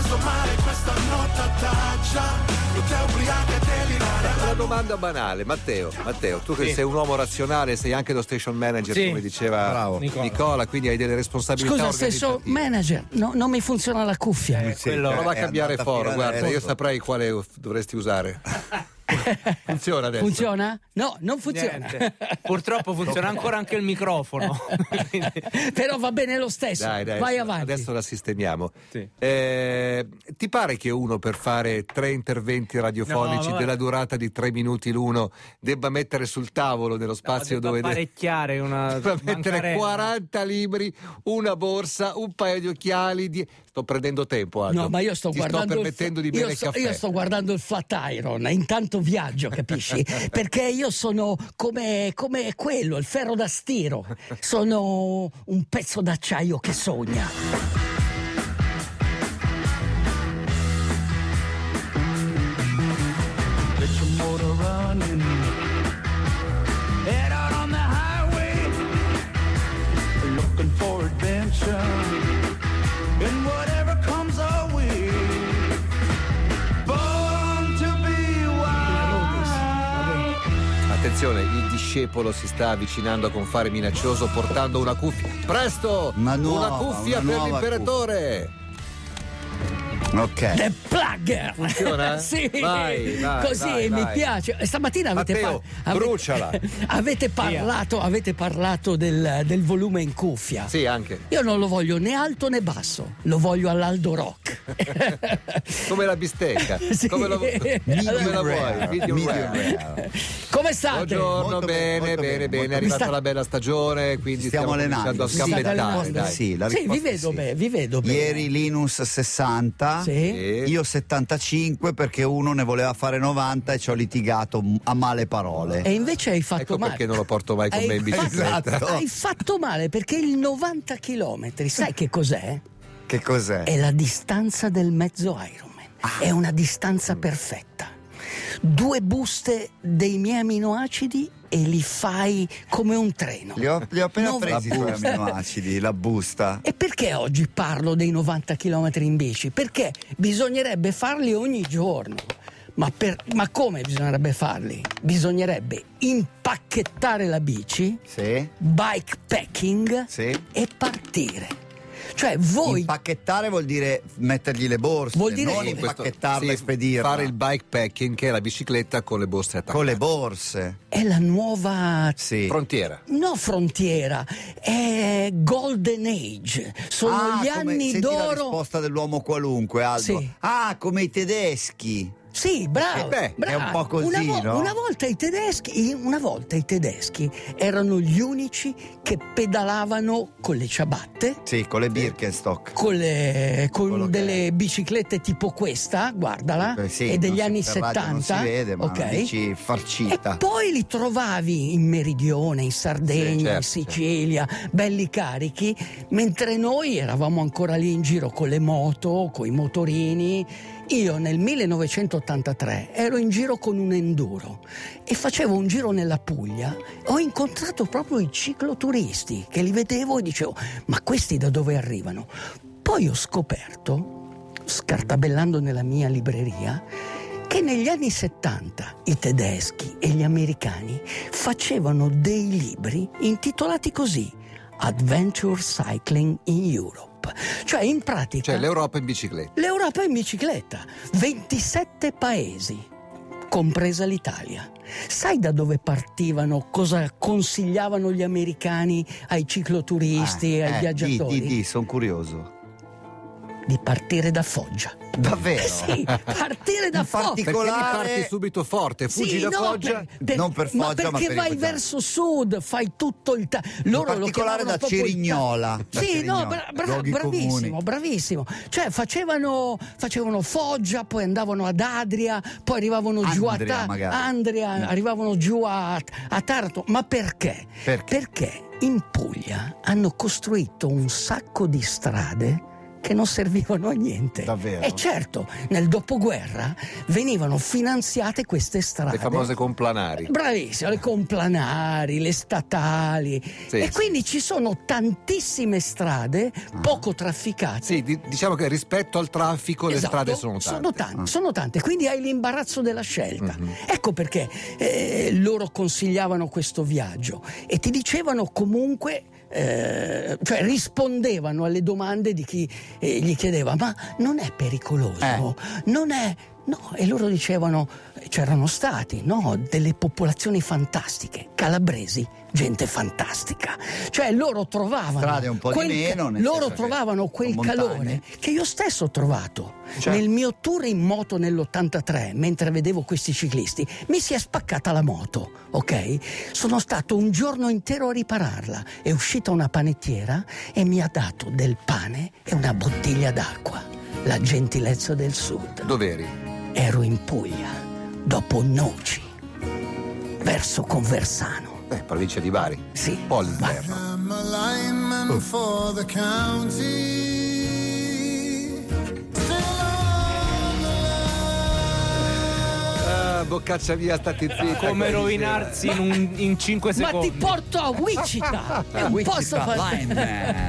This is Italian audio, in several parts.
preso male questa nottata E te ubriaca delirare Una domanda banale, Matteo, Matteo, tu che Sì. sei un uomo razionale, sei anche lo station manager, Sì. come diceva Bravo. Nicola. Nicola. quindi hai delle responsabilità Scusa, stesso organizzative. manager, no, non mi funziona la cuffia. Eh, quello- Prova a è cambiare foro, guarda, io saprei quale dovresti usare. Funziona adesso. Funziona? No, non funziona. Niente. Purtroppo funziona ancora anche il microfono. Però va bene lo stesso. Dai, dai, Vai avanti. Adesso la sistemiamo. Sì. Eh, ti pare che uno per fare tre interventi radiofonici No, della durata di tre minuti l'uno debba mettere sul tavolo nello spazio No, dove debba parecchiare una debba mettere bancarella. 40 libri, una borsa, un paio di occhiali. di- Sto prendendo tempo. Aldo. No, ma io sto Ti guardando. sto il permettendo fla- di bere io il sto, caffè. io sto guardando il flat iron, intanto viaggio, capisci? Perché io sono come, come quello, il ferro da stiro. Sono un pezzo d'acciaio che sogna. Attenzione, il discepolo si sta avvicinando con fare minaccioso portando una cuffia. Presto! Una nuova, cuffia una per l'imperatore! Ok. The Plugger! Funziona? sì, Vai, vai, così vai, mi vai. piace. E Stamattina avete, Matteo, ave- bruciala. avete parlato, avete parlato del, del volume in cuffia. Sì, anche. Io non lo voglio né alto né basso, lo voglio all'Aldo Rock. Come la bistecca. Sì. Come la, come la vuoi? Medium medium rare. rare. Come state? Buongiorno, Molto bene, bene, molto bene, bene, È arrivata bene. la bella stagione, quindi Stiamo cominciando allenando. a dai. Sì, la Sì, vi vedo sì. bene, vi vedo bene. Ieri Linus 60, Sì. io 75 perché uno ne voleva fare 90 e ci ho litigato a male parole. E invece hai fatto Ecco male. perché non lo porto mai con Hai me in fatto- bicicletta. Esatto. Hai fatto male perché il 90 km, sai che cos'è? Che cos'è? È la distanza del mezzo Ironman. Ah. È una distanza perfetta. Due buste dei miei aminoacidi e li fai come un treno. Li ho, li ho appena Non- presi i tuoi aminoacidi, la busta. E perché oggi parlo dei 90 km in bici? Perché bisognerebbe farli ogni giorno. Ma, per- ma come bisognerebbe farli? Bisognerebbe impacchettare la bici, Sì? bike packing Sì. e partire. Cioè voi Impacchettare vuol dire mettergli le borse, Vuol dire- non impacchettarla Sì, e spedirla. Fare il bike packing, che è la bicicletta con le borse attaccate. con le borse. è la nuova Sì. Frontiera. No frontiera, è Golden Age. Sono Ah, gli come- anni senti la d'oro. risposta dell'uomo qualunque, Aldo. Sì. Ah, come i tedeschi. Sì, bravo. Eh beh, è bravo. un po' così, una, vo- no? una volta i tedeschi, una volta i tedeschi erano gli unici che pedalavano con le ciabatte, Sì, con le Birkenstock. con, le- con delle è. biciclette tipo questa, guardala, Eh, sì, e degli anni si- per radio 70. Non si vede, ma ok? una bici E farcita. poi li trovavi in Meridione, in Sardegna, Sì, certo, in Sicilia, belli carichi, mentre noi eravamo ancora lì in giro con le moto, con i motorini. Io nel 1983 ero in giro con un enduro e facevo un giro nella Puglia. Ho incontrato proprio i cicloturisti che li vedevo e dicevo: Ma questi da dove arrivano? Poi ho scoperto, scartabellando nella mia libreria, che negli anni 70 i tedeschi e gli americani facevano dei libri intitolati così Adventure Cycling in Europe. Cioè in pratica Cioè l'Europa in bicicletta. l'Europa in bicicletta, 27 paesi, compresa l'Italia. Sai da dove partivano, cosa consigliavano gli americani ai cicloturisti e ai Eh, viaggiatori? Di, di, sono curioso. Di partire da Foggia. Davvero? Eh sì, partire da In Foggia. Perché Particolare- parti subito forte, fuggi Sì, da no, Foggia. Non per ma Foggia, ma perché per i vai verso sud, fai tutto il ta- loro lo particolare da Cerignola. Da Sì, Cerignola, no, bra- bra- bravissimo, comuni. bravissimo. Cioè facevano, facevano Foggia, poi andavano ad Adria, poi arrivavano giù a Andria, Ta- magari. Mm. Andria, arrivavano giù a, a Taranto. Ma perché? Perché? Perché in Puglia hanno costruito un sacco di strade che non servivano a niente. Davvero? E certo, nel dopoguerra venivano finanziate queste strade. Le famose complanari. Bravissimo, le complanari, le statali. Sì, e sì. quindi ci sono tantissime strade poco trafficate. Sì, di- diciamo che rispetto al traffico le Esatto, strade sono tante. Sono tante, sono tante, quindi hai l'imbarazzo della scelta. Mhm. Ecco perché eh, loro consigliavano questo viaggio e ti dicevano comunque. eh, cioè rispondevano alle domande di chi eh, gli chiedeva ma non è pericoloso Eh. non è no e loro dicevano c'erano stati no delle popolazioni fantastiche calabresi gente fantastica cioè loro trovavano Strade un po' di quel meno, nel loro trovavano quel calore che io stesso ho trovato Certo. nel mio tour in moto nell'83, mentre vedevo questi ciclisti, mi si è spaccata la moto, ok? Sono stato un giorno intero a ripararla. È uscita una panettiera e mi ha dato del pane e una bottiglia d'acqua. La gentilezza del sud. Dov'eri? Ero in Puglia, dopo Noci, verso Conversano. Eh, provincia di Bari. Sì, Un po' all'interno. I'm a lineman for the county. Still on the Ah, boccaccia via, stati zitti. Come rovinarsi in, un- in 5 Ma secondi. ti porto a Wichita! È un posto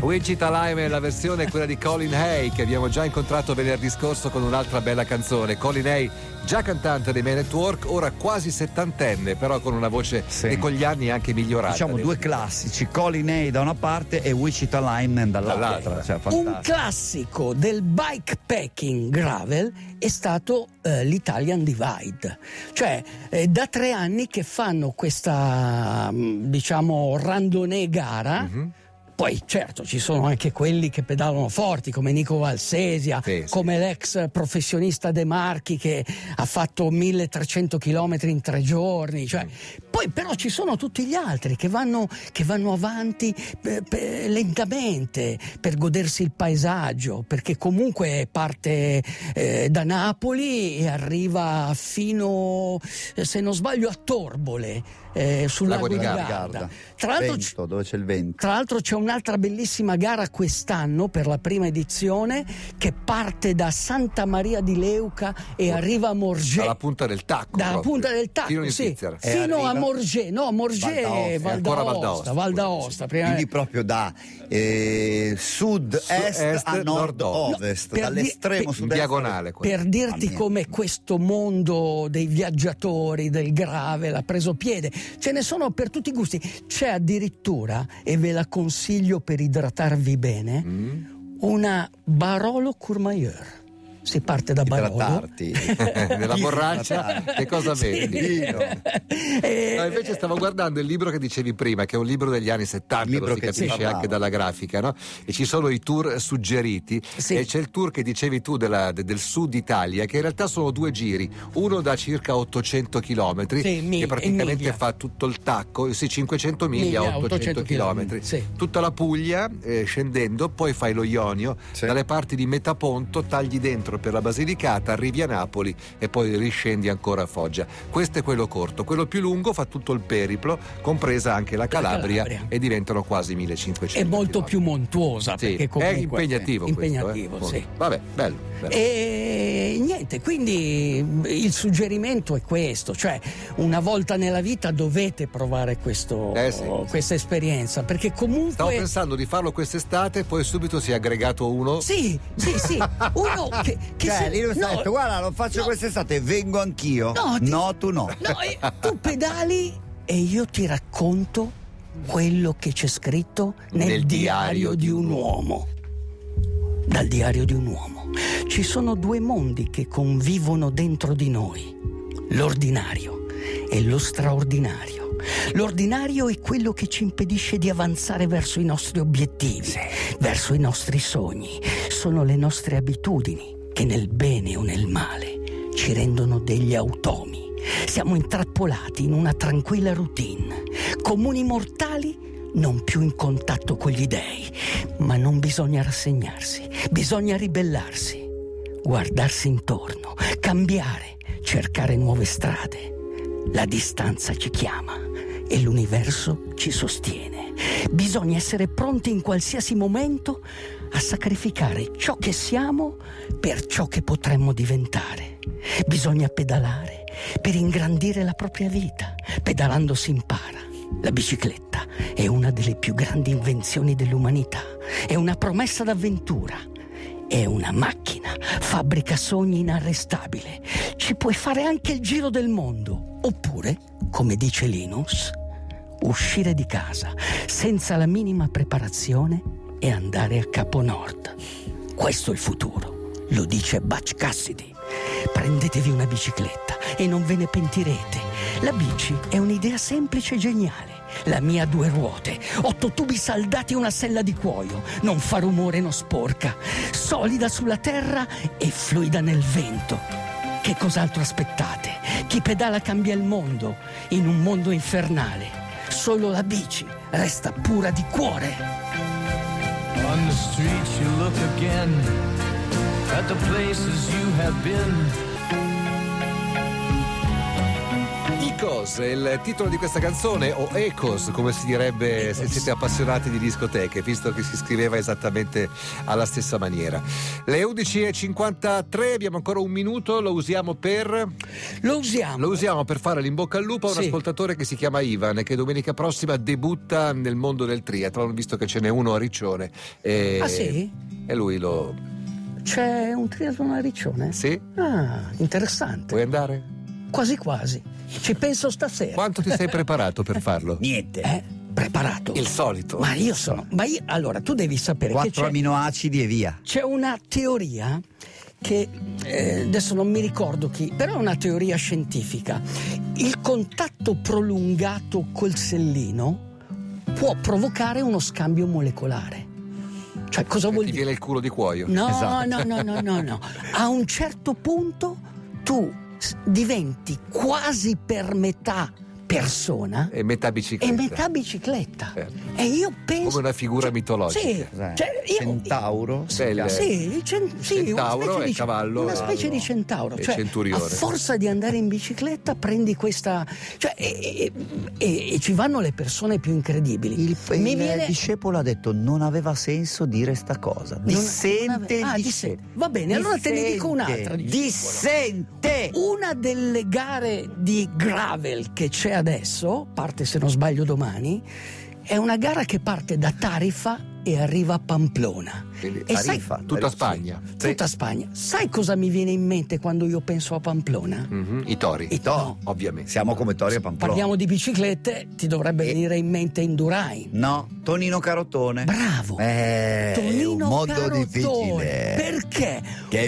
Wichita Lime, la versione è quella di Colin Hay che abbiamo già incontrato venerdì scorso con un'altra bella canzone. Colin Hay, già cantante dei Man at Work, ora quasi settantenne, però con una voce Sì. che con gli anni è anche migliorata. Diciamo due dire. classici, Colin Hay da una parte e Wichita Lineman dall'altra. Dall'altra. Cioè, Un classico del bikepacking gravel è stato eh, l'Italian Divide, cioè eh, da tre anni che fanno questa mm, diciamo randonnée gara. Mhm. Poi certo ci sono anche quelli che pedalano forti come Nico Valsesia, Sì, sì. come l'ex professionista De Marchi che ha fatto 1300 km in tre giorni. Cioè, Poi però ci sono tutti gli altri che vanno, che vanno avanti eh, pe- lentamente per godersi il paesaggio, perché comunque parte eh, da Napoli e arriva fino, eh, se non sbaglio, a Torbole. Eh, sul Lago lago di Garda. Garda. Tra l'altro, Vento, dove c'è il vento. tra l'altro c'è un'altra bellissima gara quest'anno per la prima edizione che parte da Santa Maria di Leuca e arriva a Morges. Dalla punta del tacco. Dalla punta del tacco, Fino in sì, fino a Morges, no, Morges Val d'Aosta, Val d'Aosta, Quindi proprio da eh, sud-est a nord-ovest. per dall'estremo di- sud-est. diagonale. quello. per dirti come questo mondo dei viaggiatori, del grave, ha preso piede. Ce ne sono per tutti i gusti. C'è addirittura, e ve la consiglio per idratarvi bene, Mm. una Barolo Courmayeur. Si parte da Barolo. Idratarti. Nella borraccia, che cosa vedi? Eh, No, invece stavo guardando il libro che dicevi prima, che è un libro degli anni 70, Il libro lo si capisce parlavo. anche dalla grafica, no? E ci sono i tour suggeriti Sì. e c'è il tour che dicevi tu della- de- del sud Italia, che in realtà sono due giri, uno da circa 800 km, Sì, che praticamente fa tutto il tacco, sì, 500 miglia, Miglia, 800 800 km, sì. tutta la Puglia eh, scendendo, poi fai lo Ionio, Sì. dalle parti di Metaponto tagli dentro per la Basilicata, arrivi a Napoli e poi riscendi ancora a Foggia. Questo è quello corto, quello più lungo fa tutto il periplo, compresa anche la Calabria, Calabria. e diventano quasi 1500 è molto più montuosa Sì, è impegnativo questo, impegnativo, eh. sì. Vabbè, bello. bello. E niente, quindi il suggerimento è questo, cioè una volta nella vita dovete provare questo- Eh sì, questa esperienza, perché comunque... Stavo pensando di farlo quest'estate, poi subito si è aggregato uno. Sì, sì, sì, uno che... che Cioè, se- lì lo no, detto, guarda, lo faccio no, quest'estate, vengo anch'io. No, ti- no tu no. No, eh, tu pedali e io ti racconto quello che c'è scritto nel, Nel diario, di un uomo. Dal diario di un uomo. Ci sono due mondi che convivono dentro di noi, l'ordinario e lo straordinario. L'ordinario è quello che ci impedisce di avanzare verso i nostri obiettivi, verso i nostri sogni. Sono le nostre abitudini che nel bene o nel male ci rendono degli automi. Siamo intrappolati in una tranquilla routine, comuni mortali non più in contatto con gli dèi, ma non bisogna rassegnarsi, bisogna ribellarsi, guardarsi intorno, cambiare, cercare nuove strade. La distanza ci chiama e l'universo ci sostiene. Bisogna essere pronti in qualsiasi momento a sacrificare ciò che siamo per ciò che potremmo diventare. Bisogna pedalare per ingrandire la propria vita. Pedalando si impara. La bicicletta è una delle più grandi invenzioni dell'umanità. È una promessa d'avventura. È una macchina, fabbrica sogni inarrestabile. Ci puoi fare anche il giro del mondo. Oppure, come dice Linus, uscire di casa senza la minima preparazione e andare a Capo Nord. Questo è il futuro, lo dice Butch Cassidy. Prendetevi una bicicletta e non ve ne pentirete. La bici è un'idea semplice e geniale. La mia due ruote, otto tubi saldati e una sella di cuoio. Non fa rumore, non sporca. Solida sulla terra e fluida nel vento. Che cos'altro aspettate? Chi pedala cambia il mondo, in un mondo infernale. Solo la bici resta pura di cuore. On the streets you look again at the places you have been. È il titolo di questa canzone, o Ecos, come si direbbe se siete appassionati di discoteche, visto che si scriveva esattamente alla stessa maniera. Le 11.53, abbiamo ancora un minuto, lo usiamo per. Lo usiamo. Lo usiamo per fare l'in-bocca al lupo a un Sì. ascoltatore che si chiama Ivan e che domenica prossima debutta nel mondo del triathlon, visto che ce n'è uno a Riccione. E, Ah, sì? E lui lo. C'è un triathlon a Riccione? Sì? Ah, interessante. Vuoi andare? Quasi quasi. Ci penso stasera. Quanto ti sei preparato per farlo? Niente. Eh, preparato. Il solito. Ma io sono. Ma io, allora, tu devi sapere che Quattro c'è, aminoacidi e via. c'è una teoria che eh, adesso non mi ricordo chi, però è una teoria scientifica. Il contatto prolungato col sellino può provocare uno scambio molecolare. Cioè, cosa vuol Ti dire? viene il culo di cuoio. No, Esatto. no, no, no, no, no. A un certo punto tu diventi quasi per metà persona E metà bicicletta. e metà bicicletta. Certo. E io penso. Come una figura mitologica. Sì, cioè io- Centauro? Sì, il- sì, il cen- sì, Centauro una specie di, cavallo, una specie di centauro. Cioè, centurione. a forza di andare in bicicletta prendi questa. Cioè, e, e- e- e ci vanno le persone più incredibili. Il, il viene- discepolo ha detto non aveva senso dire sta cosa. non- Dissente non ave- il ah, dissente. Va bene, allora te ne dico un'altra. di Dissente! Una delle gare di gravel che c'è adesso, parte se non sbaglio domani, è una gara che parte da Tarifa e arriva a Pamplona. Quindi E sai- Tarifa. Tutta Sì. Spagna. Tutta Spagna. Sai cosa mi viene in mente quando io penso a Pamplona? Mhm, I tori. I to- Ovviamente. Siamo come Tori a Pamplona. Parliamo di biciclette, ti dovrebbe E- venire in mente Indurain. No, Tonino Carottone. Bravo. Eh, Tonino un mondo Carotone. difficile. Perché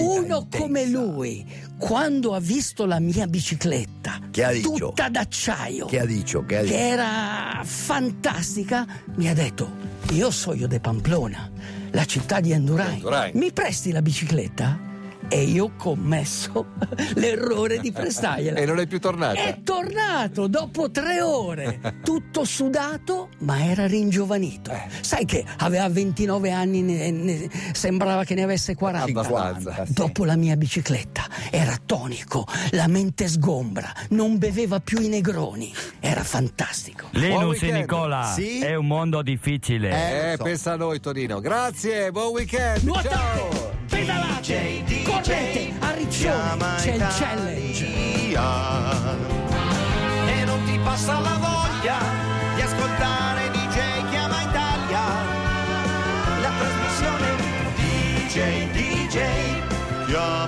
uno intensa. come lui, quando ha visto la mia bicicletta, Che ha dicho? tutta d'acciaio, Che ha dicho? Che ha che era fantastica, mi ha detto: Io so io de Pamplona, la città di Endurain. Endurain. Mi presti la bicicletta? E io ho commesso l'errore di prestargliela. E non è più tornata. È tornato dopo tre ore, tutto sudato, ma era ringiovanito. Eh. Sai che aveva 29 anni, ne- ne- sembrava che ne avesse 40. Abbastanza. sì. Dopo la mia bicicletta era tonico, la mente sgombra, non beveva più i negroni, era fantastico. Linus e. Nicola, Sì? è un mondo difficile. Eh, lo so. pensa a noi Tonino. Grazie, buon weekend. Nuotate, Ciao pedalate, JD, correte, a Riccione, c'è il challenge. E non ti passa la voglia di ascoltare DJ Chiama Italia, la trasmissione DJ DJ Chiama